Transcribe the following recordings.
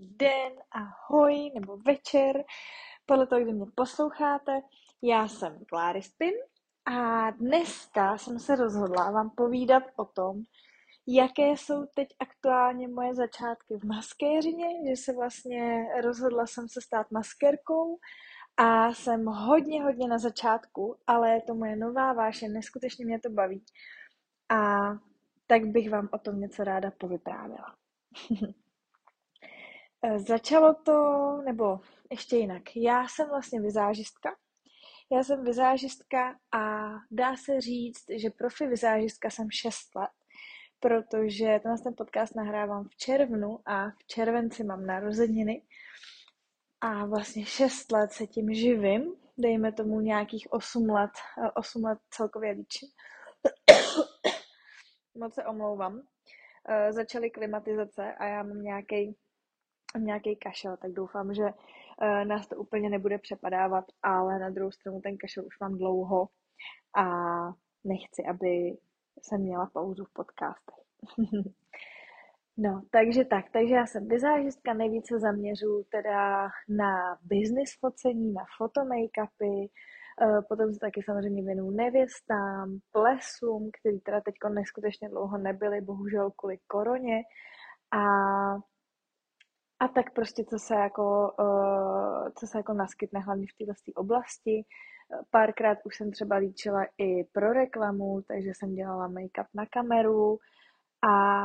den, ahoj nebo večer, podle toho, kdy mě posloucháte. Já jsem Kláry Spin a dneska jsem se rozhodla vám povídat o tom, jaké jsou teď aktuálně moje začátky v maskéřině, že se vlastně rozhodla jsem se stát maskérkou a jsem hodně, hodně na začátku, ale je to moje nová vášeň, neskutečně mě to baví. A tak bych vám o tom něco ráda povyprávěla. Eh, začalo to, nebo ještě jinak, já jsem vlastně vizážistka. Já jsem vizážistka a dá se říct, že profi vizážistka jsem 6 let, protože tenhle ten podcast nahrávám v červnu a v červenci mám narozeniny a vlastně 6 let se tím živím, dejme tomu nějakých 8 let, 8 let celkově líčím. Moc se omlouvám. Eh, začaly klimatizace a já mám nějaký nějaký kašel, tak doufám, že uh, nás to úplně nebude přepadávat, ale na druhou stranu ten kašel už mám dlouho a nechci, aby jsem měla pauzu v podcastech. no, takže tak, takže já jsem vizážistka, nejvíce zaměřuju teda na business focení, na fotomakeupy, uh, potom se taky samozřejmě věnuju nevěstám, plesům, který teda teď neskutečně dlouho nebyly, bohužel kvůli koroně, a a tak prostě, co se jako, uh, co se jako naskytne hlavně v této oblasti. Párkrát už jsem třeba líčila i pro reklamu, takže jsem dělala make-up na kameru a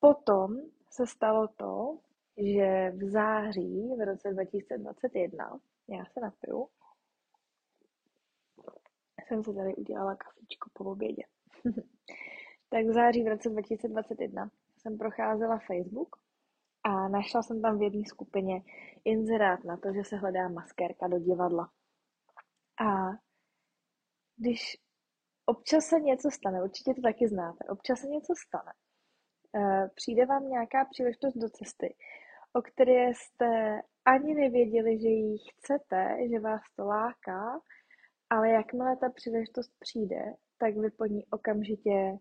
potom se stalo to, že v září v roce 2021, já se napiju, jsem se tady udělala kafičko po obědě. tak v září v roce 2021 jsem procházela Facebook a našla jsem tam v jedné skupině inzerát na to, že se hledá maskérka do divadla. A když občas se něco stane, určitě to taky znáte, občas se něco stane, eh, přijde vám nějaká příležitost do cesty, o které jste ani nevěděli, že ji chcete, že vás to láká, ale jakmile ta příležitost přijde, tak vy po ní okamžitě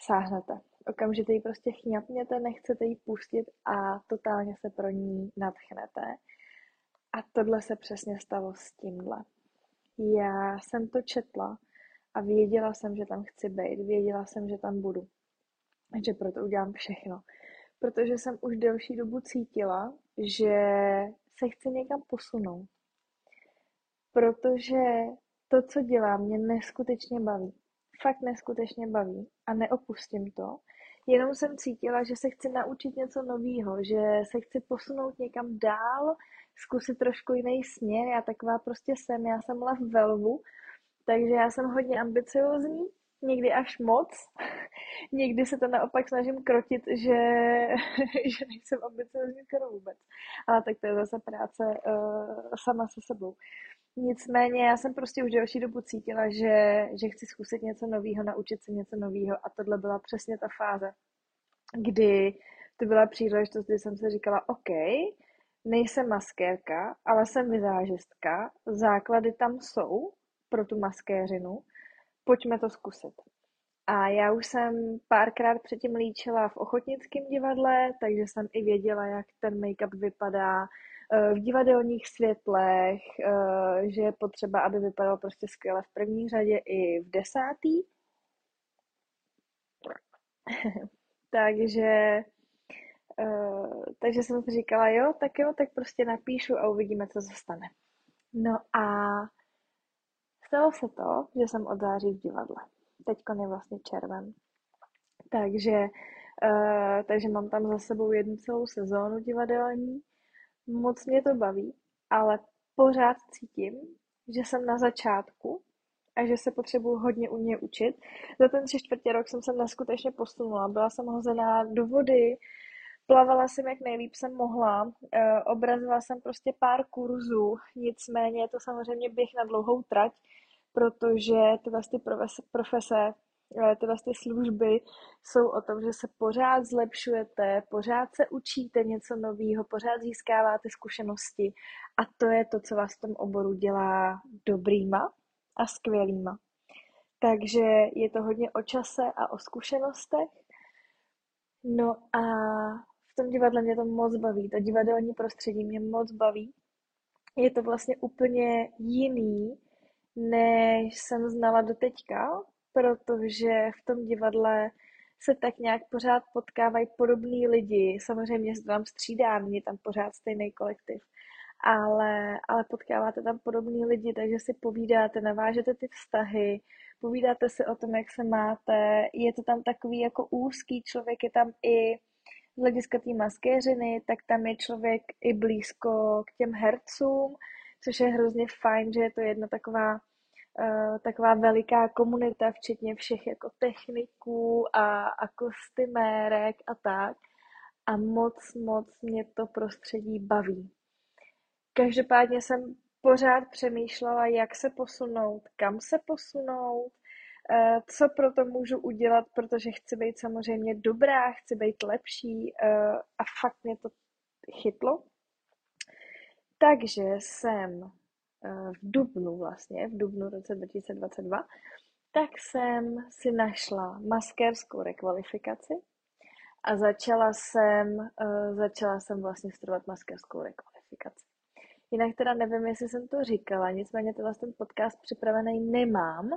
sáhnete okamžitě ji prostě chňapněte, nechcete ji pustit a totálně se pro ní nadchnete. A tohle se přesně stalo s tímhle. Já jsem to četla a věděla jsem, že tam chci být, věděla jsem, že tam budu, že proto udělám všechno. Protože jsem už delší dobu cítila, že se chci někam posunout. Protože to, co dělám, mě neskutečně baví. Fakt neskutečně baví a neopustím to. Jenom jsem cítila, že se chci naučit něco nového, že se chci posunout někam dál, zkusit trošku jiný směr. Já taková prostě jsem, já jsem byla v velvu, takže já jsem hodně ambiciozní, někdy až moc. Někdy se to naopak snažím krotit, že, že nejsem ambiciozní skoro vůbec. Ale tak to je zase práce uh, sama se sebou. Nicméně já jsem prostě už delší dobu cítila, že, že chci zkusit něco nového, naučit se něco nového a tohle byla přesně ta fáze, kdy to byla příležitost, kdy jsem si říkala, OK, nejsem maskérka, ale jsem vizážistka, základy tam jsou pro tu maskéřinu, pojďme to zkusit. A já už jsem párkrát předtím líčila v ochotnickém divadle, takže jsem i věděla, jak ten make-up vypadá, Eh, v divadelních světlech, eh, že je potřeba, aby vypadal prostě skvěle v první řadě i v desátý. takže, uh, takže jsem si říkala, jo, tak jo, tak prostě napíšu a uvidíme, co se stane. No a stalo se to, že jsem od září v divadle. Teď je vlastně červen. Takže, uh, takže mám tam za sebou jednu celou sezónu divadelní moc mě to baví, ale pořád cítím, že jsem na začátku a že se potřebuji hodně u mě učit. Za ten tři čtvrtě rok jsem se neskutečně posunula. Byla jsem hozená do vody, plavala jsem jak nejlíp jsem mohla, e, obrazila jsem prostě pár kurzů, nicméně je to samozřejmě běh na dlouhou trať, protože ty profese Eh, tyhle ty služby jsou o tom, že se pořád zlepšujete, pořád se učíte něco nového, pořád získáváte zkušenosti a to je to, co vás v tom oboru dělá dobrýma a skvělýma. Takže je to hodně o čase a o zkušenostech. No a v tom divadle mě to moc baví, to divadelní prostředí mě moc baví. Je to vlastně úplně jiný, než jsem znala do teďka, protože v tom divadle se tak nějak pořád potkávají podobní lidi. Samozřejmě se tam střídá, není tam pořád stejný kolektiv. Ale, ale potkáváte tam podobní lidi, takže si povídáte, navážete ty vztahy, povídáte si o tom, jak se máte. Je to tam takový jako úzký člověk, je tam i z hlediska té maskéřiny, tak tam je člověk i blízko k těm hercům, což je hrozně fajn, že je to jedna taková Uh, taková veliká komunita, včetně všech jako techniků a, a kostymérek a tak. A moc, moc mě to prostředí baví. Každopádně jsem pořád přemýšlela, jak se posunout, kam se posunout, uh, co pro to můžu udělat, protože chci být samozřejmě dobrá, chci být lepší uh, a fakt mě to chytlo. Takže jsem Eh, v Dubnu vlastně, v Dubnu roce 2022, tak jsem si našla maskérskou rekvalifikaci a začala jsem, uh, začala jsem vlastně studovat maskérskou rekvalifikaci. Jinak teda nevím, jestli jsem to říkala, nicméně tenhle ten podcast připravený nemám.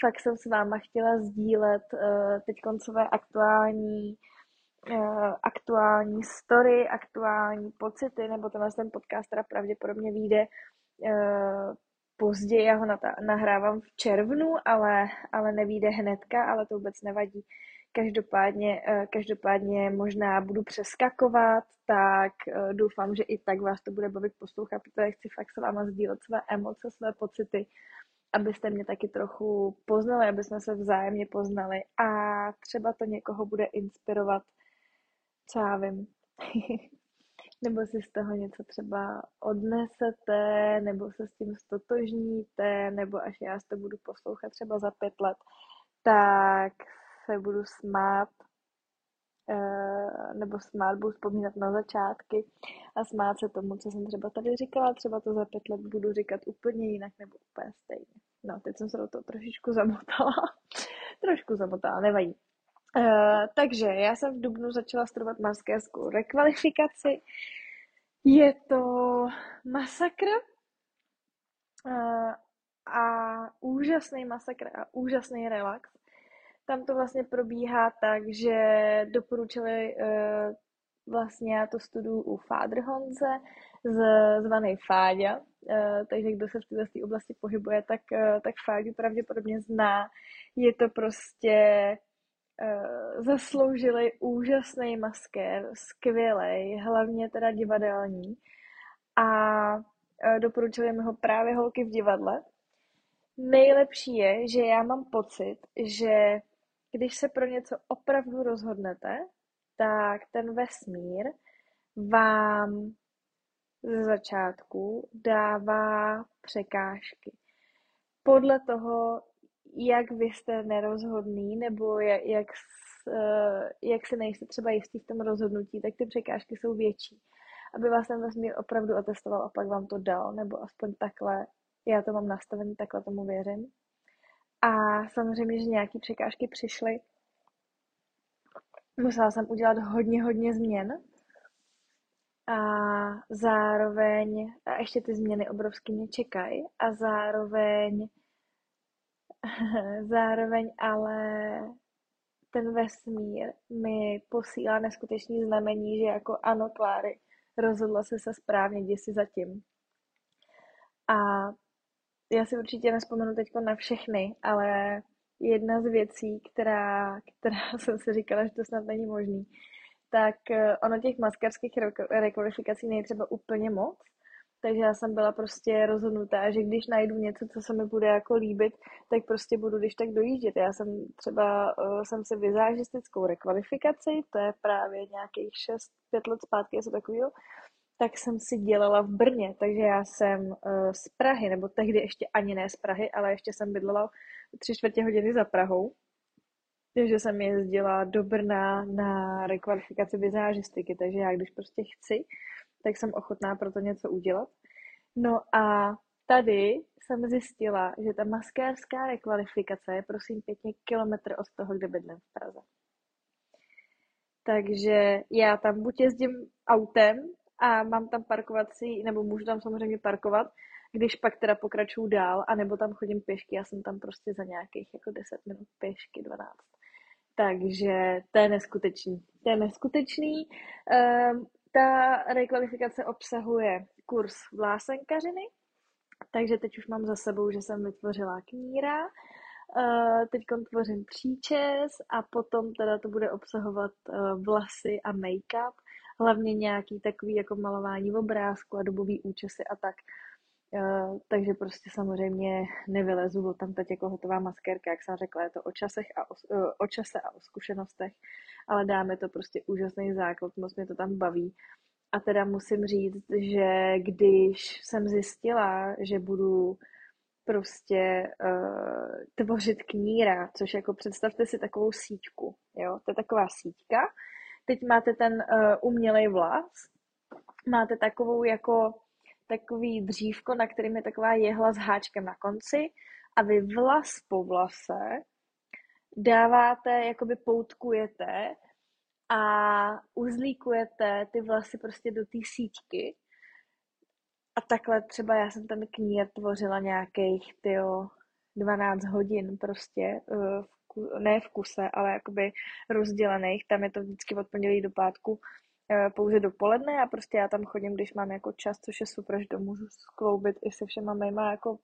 Fakt jsem s váma chtěla sdílet uh, teď koncové aktuální aktuální story, aktuální pocity, nebo tenhle ten podcast teda pravděpodobně vyjde Eh, později, já ho nahrávám v červnu, ale, ale nevíde hnedka, ale to vůbec nevadí. Každopádně, eh, každopádně možná budu přeskakovat, tak eh, doufám, že i tak vás to bude bavit poslouchat, protože chci fakt s váma sdílet své emoce, své pocity, abyste mě taky trochu poznali, aby jsme se vzájemně poznali a třeba to někoho bude inspirovat, co já vím. nebo si z toho něco třeba odnesete, nebo se s tím stotožníte, nebo až já to budu poslouchat třeba za pět let, tak se budu smát, eh, nebo smát, budu vzpomínat na začátky a smát se tomu, co jsem třeba tady říkala, třeba to za pět let budu říkat úplně jinak nebo úplně stejně. No, teď jsem se do toho trošičku zamotala. Trošku zamotala, nevadí. Uh, takže já jsem v Dubnu začala studovat maskérskou rekvalifikaci. Je to masakr uh, a úžasný masakr a úžasný relax. Tam to vlastně probíhá tak, že doporučili uh, vlastně já to studuju u Fádr Honze, z, zvaný Fáďa, takže kdo se v této oblasti pohybuje, tak, tak Fáďu pravděpodobně zná. Je to prostě zasloužili úžasný maskér, skvělej, hlavně teda divadelní. A uh, doporučili mi ho právě holky v divadle. Nejlepší je, že já mám pocit, že když se pro něco opravdu rozhodnete, tak ten vesmír vám ze začátku dává překážky. Podle toho, jak vy jste nerozhodný, nebo jak, jak, eh, jak se nejste třeba jistý v tom rozhodnutí, tak ty překážky jsou větší. Aby vás ten vesmír opravdu otestoval a pak vám to dal, nebo aspoň takhle, já to mám nastavený, takhle tomu věřím. A samozřejmě, že nějaké překážky přišly. Musela jsem udělat hodně, hodně změn. A zároveň, a ještě ty změny obrovsky mě čekají, a zároveň Zároveň ale ten vesmír mi posílá neskutečný znamení, že jako ano, Kláry, rozhodla se se správně, jdi si zatím. A já si určitě nespomenu teď na všechny, ale jedna z věcí, která, která jsem si říkala, že to snad není možný, tak eh, ono těch maskarských rekvalifikací není třeba úplně moc, takže já jsem byla prostě rozhodnutá, že když najdu něco, co se mi bude jako líbit, tak prostě budu když tak dojíždět. Já jsem třeba, uh, jsem si vizážistickou rekvalifikaci, to je právě nějakých 6-5 let zpátky, něco takového, tak jsem si dělala v Brně, takže já jsem uh, z Prahy, nebo tehdy ještě ani ne z Prahy, ale ještě jsem bydlela tři čtvrtě hodiny za Prahou, takže jsem jezdila do Brna na rekvalifikaci vizážistiky, takže já když prostě chci, tak jsem ochotná pro to něco udělat. No a tady jsem zjistila, že ta maskérská rekvalifikace je prosím pěkně kilometr od toho, kde bydlím v Praze. takže já tam buď jezdím autem a mám tam parkovací, nebo můžu tam samozřejmě parkovat, když pak teda pokračuju dál, anebo tam chodím pěšky, já jsem tam prostě za nějakých jako 10 minut pěšky, 12. Takže to je neskutečný. To je neskutečný. Um, ta rekvalifikace obsahuje kurz vlásenkařiny, takže teď už mám za sebou, že jsem vytvořila kníra, uh, teď tvořím příčes a potom teda to bude obsahovat uh, vlasy a make-up, hlavně nějaký takový jako malování obrázku a dobový účesy a tak. Uh, takže prostě samozřejmě nevylezu tam teď jako hotová maskérka, jak jsem řekla, je to o, časech a o, o čase a o zkušenostech, ale dáme to prostě úžasný základ, moc mě to tam baví. A teda musím říct, že když jsem zjistila, že budu prostě uh, tvořit kníra, což jako představte si takovou síťku, jo, to je taková síťka. Teď máte ten uh, umělej vlas, máte takovou jako takový dřívko, na kterým je taková jehla s háčkem na konci a vy vlas po vlase dáváte, jakoby poutkujete a uzlíkujete ty vlasy prostě do té síťky. A takhle třeba já jsem ten knír tvořila nějakých, tyjo, 12 hodin prostě, eh, ne v kuse, ale jakoby rozdělených. Tam je to vždycky od pondělí do pátku eh, pouze dopoledne a prostě já tam chodím, když mám jako čas, což je super, že to můžu skloubit i se všema mýma jako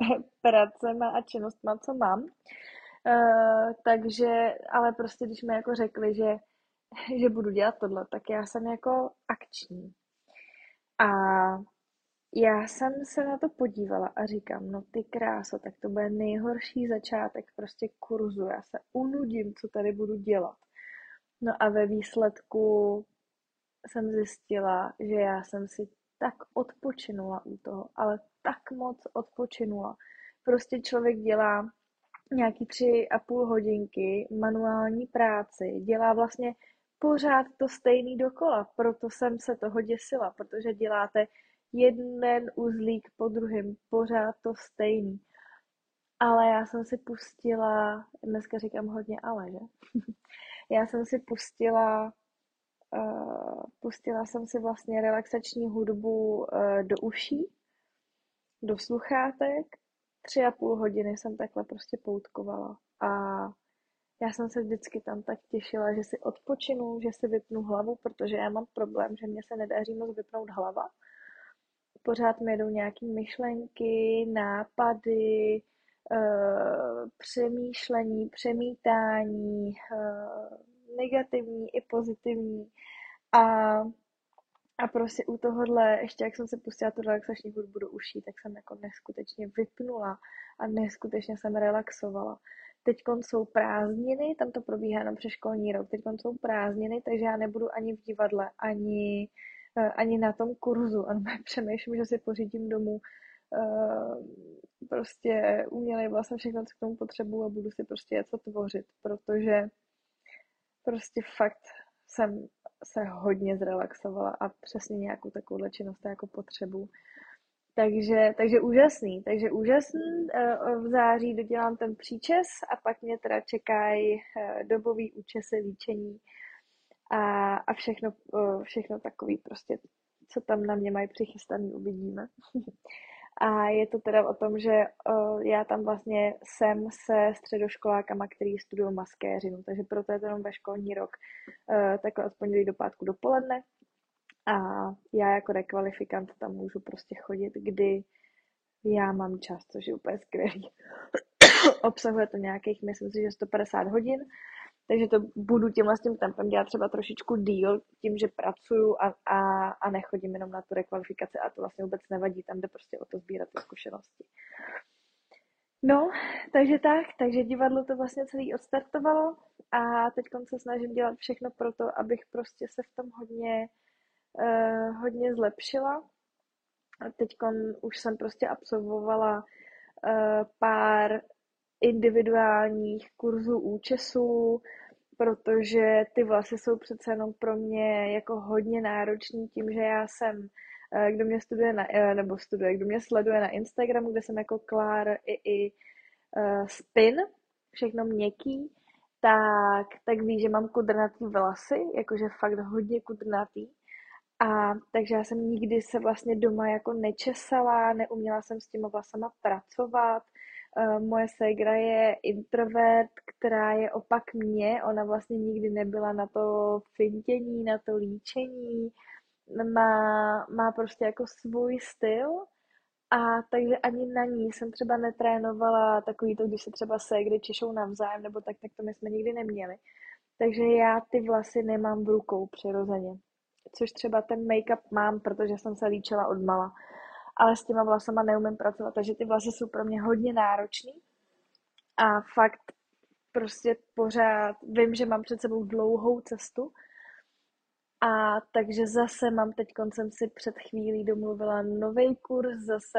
pracema a činnostma, co mám. Uh, takže, ale prostě když mi jako řekli, že že budu dělat tohle, tak já jsem jako akční. A já jsem se na to podívala a říkám, no ty kráso, tak to bude nejhorší začátek prostě kurzu. Já se unudím, co tady budu dělat. No a ve výsledku jsem zjistila, že já jsem si tak odpočinula u toho, ale tak moc odpočinula. Prostě člověk dělá nějaký tři a půl hodinky manuální práci, dělá vlastně pořád to stejný dokola, proto jsem se toho děsila, protože děláte jeden uzlík po druhém, pořád to stejný. Ale já jsem si pustila, dneska říkám hodně ale, že? já jsem si pustila, uh, pustila jsem si vlastně relaxační hudbu uh, do uší, do sluchátek. Tři a půl hodiny jsem takhle prostě poutkovala. A já jsem se vždycky tam tak těšila, že si odpočinu, že si vypnu hlavu, protože já mám problém, že mě se nedaří moc vypnout hlava. Pořád mi jdou nějaké myšlenky, nápady, uh, přemýšlení, přemítání, uh, negativní i pozitivní. A, a prostě u tohohle, ještě jak jsem se pustila tu relaxační hudbu do uší, tak jsem jako neskutečně vypnula a neskutečně jsem relaxovala teď jsou prázdniny, tam to probíhá jenom přeškolní rok, teď jsou prázdniny, takže já nebudu ani v divadle, ani, eh, ani na tom kurzu. A přemýšlím, že si pořídím domů uh, prostě umělej vlastně všechno, co k tomu potřebuju a budu si prostě něco tvořit, protože prostě fakt jsem se hodně zrelaxovala a přesně nějakou takovou činnost jako potřebu. Takže, takže úžasný, takže úžasný. Eh, v září dodělám ten příčes a pak mě teda čekají eh, dobový účesy, líčení a, a všechno, eh, všechno takový prostě, co tam na mě mají přichystaný, uvidíme. A je to teda o tom, že já tam vlastně jsem se středoškolákama, který studují maskéřinu, takže proto je to jenom ve školní rok, takhle od pondělí do pátku dopoledne. A já jako rekvalifikant tam můžu prostě chodit, kdy já mám čas, což je úplně skvělý. Obsahuje to nějakých, myslím si, že 150 hodin, takže to budu tímhle s tím tempem dělat třeba trošičku díl, tím, že pracuju a, a, a nechodím jenom na tu rekvalifikaci a to vlastně vůbec nevadí, tam jde prostě o to sbírat ty zkušenosti. No, takže tak, takže divadlo to vlastně celý odstartovalo a teď se snažím dělat všechno pro to, abych prostě se v tom hodně uh, hodně zlepšila. Teď už jsem prostě absolvovala uh, pár individuálních kurzů účesů, protože ty vlasy jsou přece jenom pro mě jako hodně náročný tím, že já jsem, eh, kdo mě studuje na, nebo studuje, kdo mě sleduje na Instagramu, kde jsem jako Klár i, i uh, spin, všechno měkký, tak, tak ví, že mám kudrnatý vlasy, jakože fakt hodně kudrnatý. A takže já jsem nikdy se vlastně doma jako nečesala, neuměla jsem s těma vlasama pracovat. Uh, moje ségra je introvert, která je opak mě, ona vlastně nikdy nebyla na to fintění, na to líčení, má, má prostě jako svůj styl a takže ani na ní jsem třeba netrénovala takový to, když se třeba ségry češou navzájem, nebo tak, tak to my jsme nikdy neměli. Takže já ty vlasy nemám v rukou přirozeně. Což třeba ten make-up mám, protože jsem se líčila od mala. Ale s těma vlasama neumím pracovat, takže ty vlasy jsou pro mě hodně náročný. A fakt prostě pořád vím, že mám před sebou dlouhou cestu, a takže zase mám teď koncem si před chvílí domluvila nový kurz, zase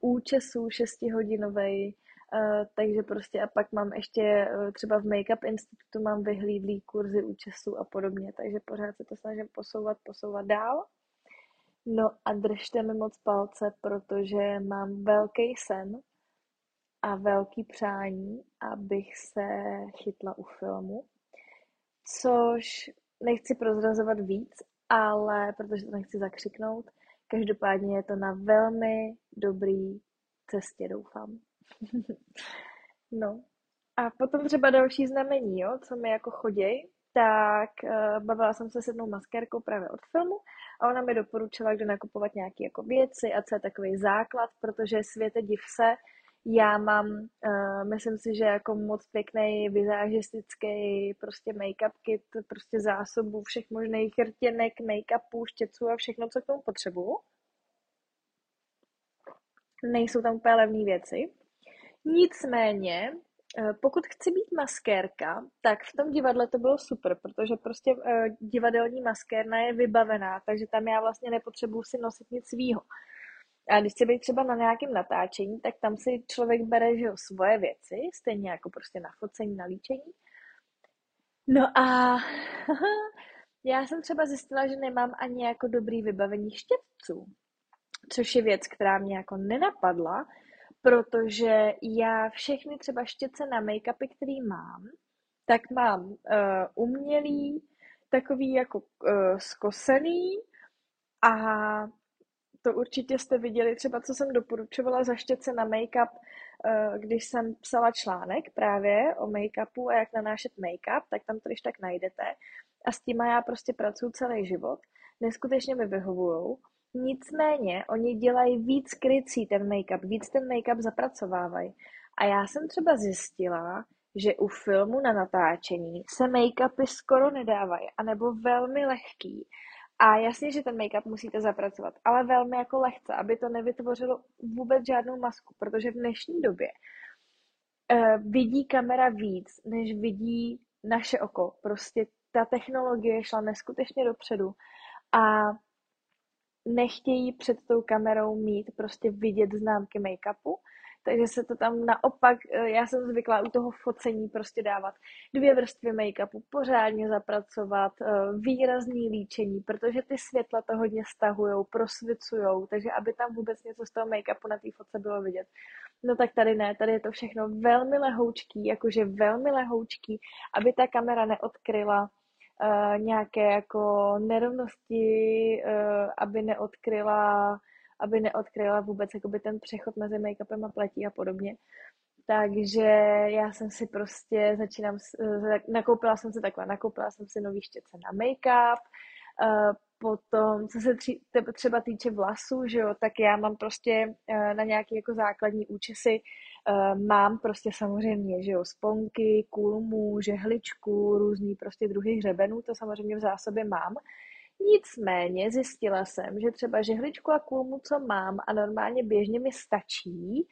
účesů šestihodinový, Uh, takže prostě a pak mám ještě uh, třeba v Makeup Institutu mám vyhlídlý kurzy účesů a podobně, takže pořád se to snažím posouvat, posouvat dál. No a držte mi moc palce, protože mám velký sen a velký přání, abych se chytla u filmu, což nechci prozrazovat víc, ale protože to nechci zakřiknout, každopádně je to na velmi dobrý cestě, doufám. no. A potom třeba další znamení, jo, co mi jako choděj, tak uh, bavila jsem se s jednou maskérkou právě od filmu a ona mi doporučila, kde nakupovat nějaké jako věci a co je takový základ, protože světe div se, já mám, uh, myslím si, že jako moc pěkný vizážistický prostě make-up kit, prostě zásobu všech možných rtěnek, make-upů, štěců a všechno, co k tomu potřebuju. Nejsou tam úplně levné věci. Nicméně, pokud chci být maskérka, tak v tom divadle to bylo super, protože prostě uh, divadelní maskérna je vybavená, takže tam já vlastně nepotřebuji si nosit nic svýho. A když chce být třeba na nějakém natáčení, tak tam si člověk bere že jo, svoje věci, stejně jako prostě na focení, na líčení. No a já jsem třeba zjistila, že nemám ani jako dobrý vybavení štětců, což je věc, která mě jako nenapadla, protože já všechny třeba štětce na make-upy, který mám, tak mám uh, umělý, takový jako uh, skosený a to určitě jste viděli, třeba co jsem doporučovala za štětce na make-up, eh, když jsem psala článek právě o make-upu a jak nanášet make-up, tak tam to tak najdete. A s tím já prostě pracuji celý život. Neskutečně mi vyhovují. Nicméně, oni dělají víc krycí ten make-up, víc ten make-up zapracovávají. A já jsem třeba zjistila, že u filmu na natáčení se make-upy skoro nedávají, anebo velmi lehký. A jasně, že ten make-up musíte zapracovat, ale velmi jako lehce, aby to nevytvořilo vůbec žádnou masku, protože v dnešní době uh, vidí kamera víc, než vidí naše oko. Prostě ta technologie šla neskutečně dopředu a nechtějí před tou kamerou mít prostě vidět známky make-upu, takže se to tam naopak, eh, já jsem zvyklá u toho focení prostě dávat dvě vrstvy make-upu, pořádně zapracovat, eh, výrazný líčení, protože ty světla to hodně stahujou, prosvicujou, takže aby tam vůbec něco z toho make-upu na té fotce bylo vidět. No tak tady ne, tady je to všechno velmi lehoučký, jakože velmi lehoučký, aby ta kamera neodkryla uh, nějaké jako nerovnosti, uh, aby neodkryla aby neodkryla vůbec jakoby ten přechod mezi make-upem a pletí a podobně. Takže já jsem si prostě začínám, nakoupila jsem si takhle, nakoupila jsem si nový štětce na make-up, eh, potom, co se tři, třeba týče vlasů, že jo, tak já mám prostě eh, na nějaké jako základní účesy, eh, mám prostě samozřejmě, že jo, sponky, kulmu, žehličku, různý prostě druhy hřebenů, to samozřejmě v zásobě mám. Nicméně zjistila jsem, že třeba žehličku a kulmu, co mám a normálně běžně mi stačí,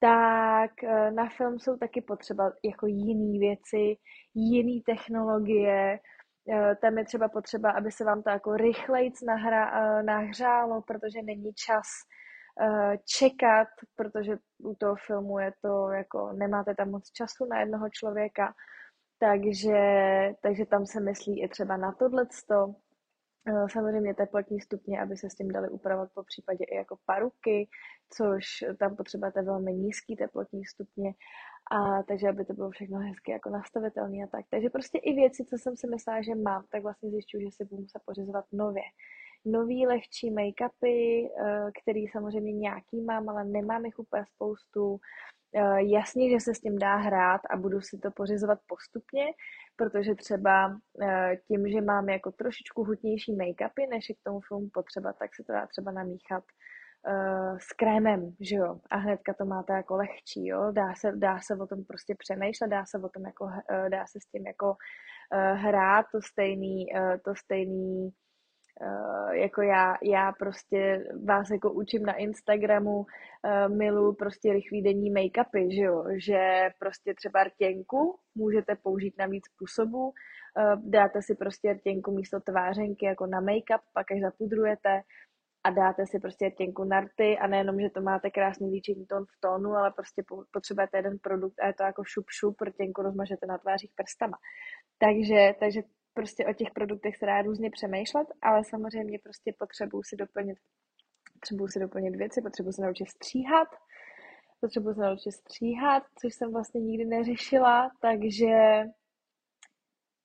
tak eh, na film jsou taky potřeba jako jiné věci, jiné technologie, eh, tam je třeba potřeba, aby se vám to jako rychlejc nahra, eh, nahřálo, protože není čas čekat, protože u toho filmu je to jako, nemáte tam moc času na jednoho člověka, takže, takže tam se myslí i třeba na tohleto. Eh, samozřejmě teplotní stupně, aby se s tím dali upravovat po případě i jako paruky, což tam potřebujete velmi nízký teplotní stupně, a takže aby to bylo všechno hezky jako nastavitelné a tak. Takže prostě i věci, co jsem si myslela, že mám, tak vlastně zjišťuju, že si budu muset pořizovat nově. Nový lehčí make-upy, eh, který samozřejmě nějaký mám, ale nemám jich úplně spoustu. Eh, jasně, že se s tím dá hrát a budu si to pořizovat postupně, protože třeba eh, tím, že mám jako trošičku hutnější make-upy, než je k tomu filmu potřeba, tak se to dá třeba namíchat s krémem, že jo, a hnedka to máte jako lehčí, jo, dá se, dá se o tom prostě přemýšlet, dá se o tom jako, dá se s tím jako hrát, to stejný, to stejný jako já, já prostě vás jako učím na Instagramu, uh, milu prostě rychlý denní make-upy, že jo, že prostě třeba rtěnku můžete použít na víc způsobů, uh, dáte si prostě rtěnku místo tvářenky jako na make-up, pak až zapudrujete a dáte si prostě rtěnku na rty a nejenom, že to máte krásný líčení tón v tónu, ale prostě potřebujete jeden produkt a je to jako šup šup, rtěnku rozmažete na tvářích prstama. Takže, takže prostě o těch produktech se dá různě přemýšlet, ale samozřejmě prostě potřebuju si doplnit, potřebuju si doplnit věci, potřebuju se naučit stříhat, potřebuju se naučit stříhat, což jsem vlastně nikdy neřešila, takže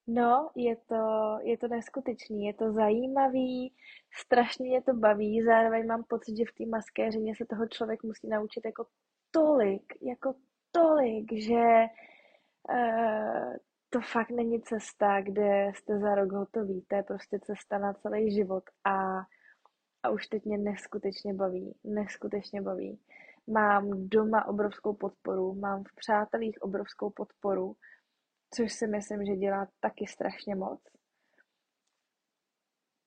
no, je to, je to neskutečný, je to zajímavý, strašně mě to baví, zároveň mám pocit, že v té maskéřině se toho člověk musí naučit jako tolik, jako tolik, že uh, to fakt není cesta, kde jste za rok hotový. To je prostě cesta na celý život a, a už teď mě neskutečně baví. Neskutečně baví. Mám doma obrovskou podporu, mám v přátelích obrovskou podporu, což si myslím, že dělá taky strašně moc.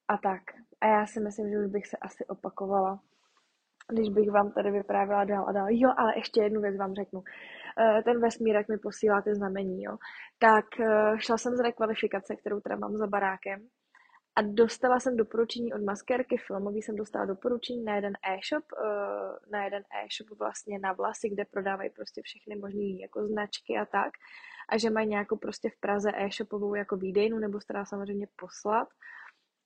A tak. A já si myslím, že už bych se asi opakovala když bych vám tady vyprávěla dál a dál. Jo, ale ještě jednu věc vám řeknu. Eh, ten vesmír, jak mi posílá ty znamení, jo. Tak eh, šla jsem z rekvalifikace, kterou teda mám za barákem a dostala jsem doporučení od maskérky filmový, jsem dostala doporučení na jeden e-shop, eh, na jeden e-shop vlastně na vlasy, kde prodávají prostě všechny možné jako značky a tak a že mají nějakou prostě v Praze e-shopovou jako výdejnu, nebo se samozřejmě poslat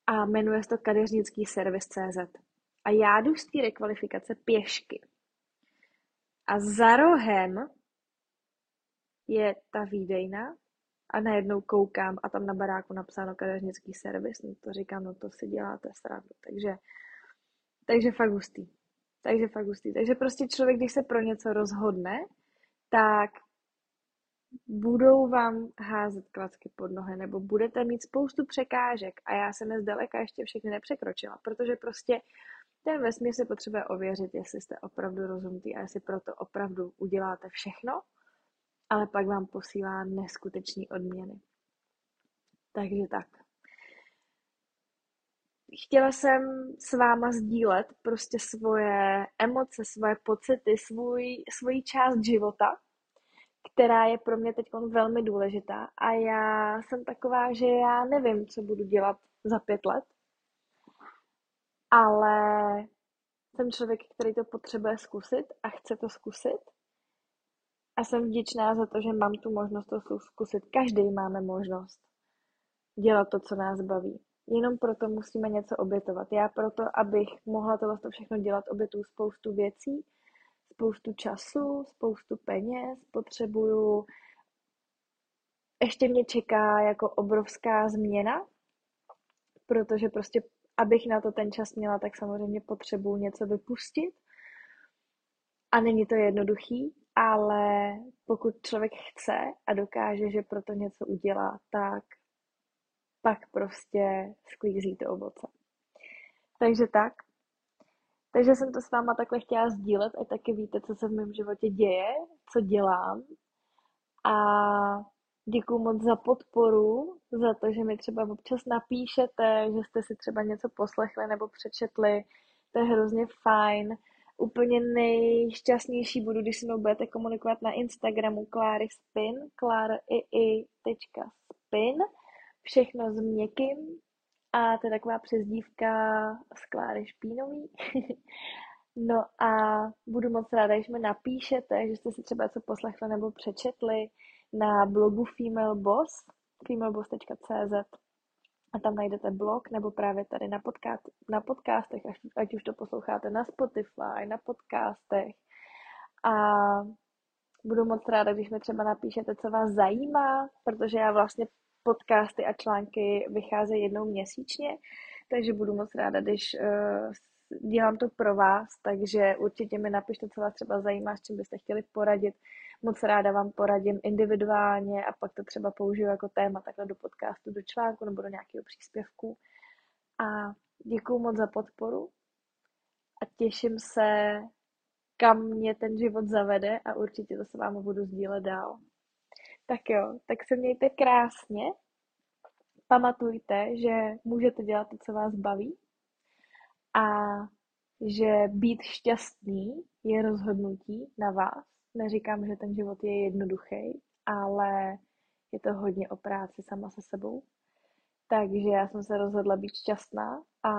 a jmenuje se to kadeřnický servis CZ. A já jdu z té rekvalifikace pěšky. A za rohem je ta výdejna a najednou koukám a tam na baráku napsáno kadeřnický servis. No to říkám, no to si děláte srandu. Takže, takže fakt hustý. Takže fakt hustý. Takže prostě člověk, když se pro něco rozhodne, tak budou vám házet klacky pod nohy, nebo budete mít spoustu překážek a já jsem je zdaleka ještě všechny nepřekročila, protože prostě ten vesmír si potřebuje ověřit, jestli jste opravdu rozumtý a jestli proto opravdu uděláte všechno, ale pak vám posílá neskutečné odměny. Takže tak. Chtěla jsem s váma sdílet prostě svoje emoce, svoje pocity, svůj, svoji část života, která je pro mě teď velmi důležitá. A já jsem taková, že já nevím, co budu dělat za pět let, ale jsem člověk, který to potřebuje zkusit a chce to zkusit. A jsem vděčná za to, že mám tu možnost to zkusit. Každý máme možnost dělat to, co nás baví. Jenom proto musíme něco obětovat. Já proto, abych mohla tohle všechno dělat, obětuju spoustu věcí, spoustu času, spoustu peněz, potřebuju ještě mě čeká jako obrovská změna, protože prostě abych na to ten čas měla, tak samozřejmě potřebuji něco vypustit. A není to jednoduchý, ale pokud člověk chce a dokáže, že proto něco udělá, tak pak prostě sklízí to ovoce. Takže tak. Takže jsem to s váma takhle chtěla sdílet a taky víte, co se v mém životě děje, co dělám. A Děkuji moc za podporu, za to, že mi třeba občas napíšete, že jste si třeba něco poslechli nebo přečetli. To je hrozně fajn. Úplně nejšťastnější budu, když se mnou budete komunikovat na Instagramu Kláry Spin, spin, všechno s měkkým. A to je taková přezdívka z Kláry Špínový. no a budu moc ráda, když mi napíšete, že jste si třeba něco poslechli nebo přečetli, na blogu Female Boss, femaleboss.cz a tam najdete blog nebo právě tady na, podcast, na podcastech, ať už to posloucháte na Spotify, na podcastech. A budu moc ráda, když mi třeba napíšete, co vás zajímá, protože já vlastně podcasty a články vycházejí jednou měsíčně, takže budu moc ráda, když uh, dělám to pro vás, takže určitě mi napište, co vás třeba zajímá, s čím byste chtěli poradit. Moc ráda vám poradím individuálně a pak to třeba použiju jako téma takhle do podcastu, do článku nebo do nějakého příspěvku. A děkuji moc za podporu a těším se, kam mě ten život zavede a určitě to s vámi budu sdílet dál. Tak jo, tak se mějte krásně. Pamatujte, že můžete dělat to, co vás baví a že být šťastný je rozhodnutí na vás. Neříkám, že ten život je jednoduchý, ale je to hodně o práci sama se sebou. Takže já jsem se rozhodla být šťastná a,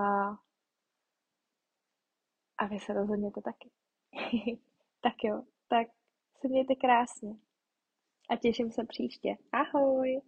a vy se rozhodněte taky. tak jo, tak se mějte krásně. A těším se příště. Ahoj!